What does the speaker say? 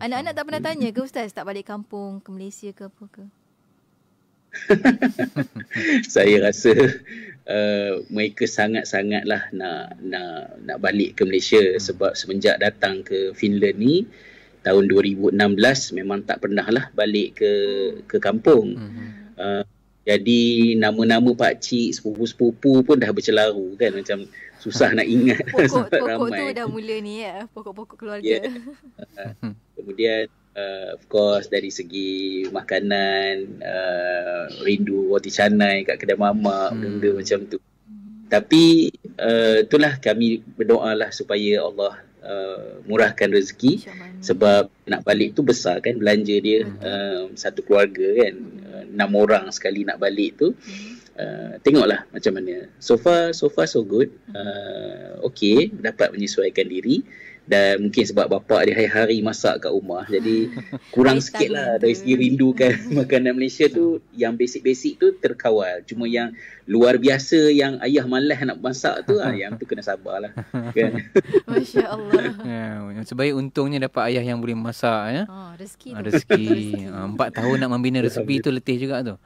Anak-anak tak pernah tanya ke Ustaz tak balik kampung ke Malaysia ke apa ke? saya rasa uh, mereka sangat-sangatlah nak nak nak balik ke Malaysia sebab semenjak datang ke Finland ni tahun 2016 memang tak pernah lah balik ke ke kampung. Uh, jadi nama-nama pak cik, sepupu-sepupu pun dah bercelaru kan macam susah nak ingat pokok, pokok tu dah mula ni ya, pokok-pokok keluarga. Yeah. Kemudian uh, of course dari segi makanan uh, rindu roti canai kat kedai mamak hmm. benda macam tu. Tapi uh, itulah kami berdoa lah supaya Allah uh, murahkan rezeki. Sebab nak balik tu besar kan belanja dia hmm. uh, satu keluarga kan. Uh, enam orang sekali nak balik tu. Uh, tengoklah macam mana. So far so far so good. Uh, okay dapat menyesuaikan diri dan mungkin sebab bapa dia hari-hari masak kat rumah. Jadi kurang sikit lah dari segi rindukan makanan Malaysia tu. Yang basic-basic tu terkawal. Cuma yang luar biasa yang ayah malas nak masak tu ah yang tu kena sabar lah. Kan? Masya Allah ya, sebaik untungnya dapat ayah yang boleh masak ya. Oh, rezeki tu. rezeki. Ah, empat tahun nak membina rezeki tu letih juga tu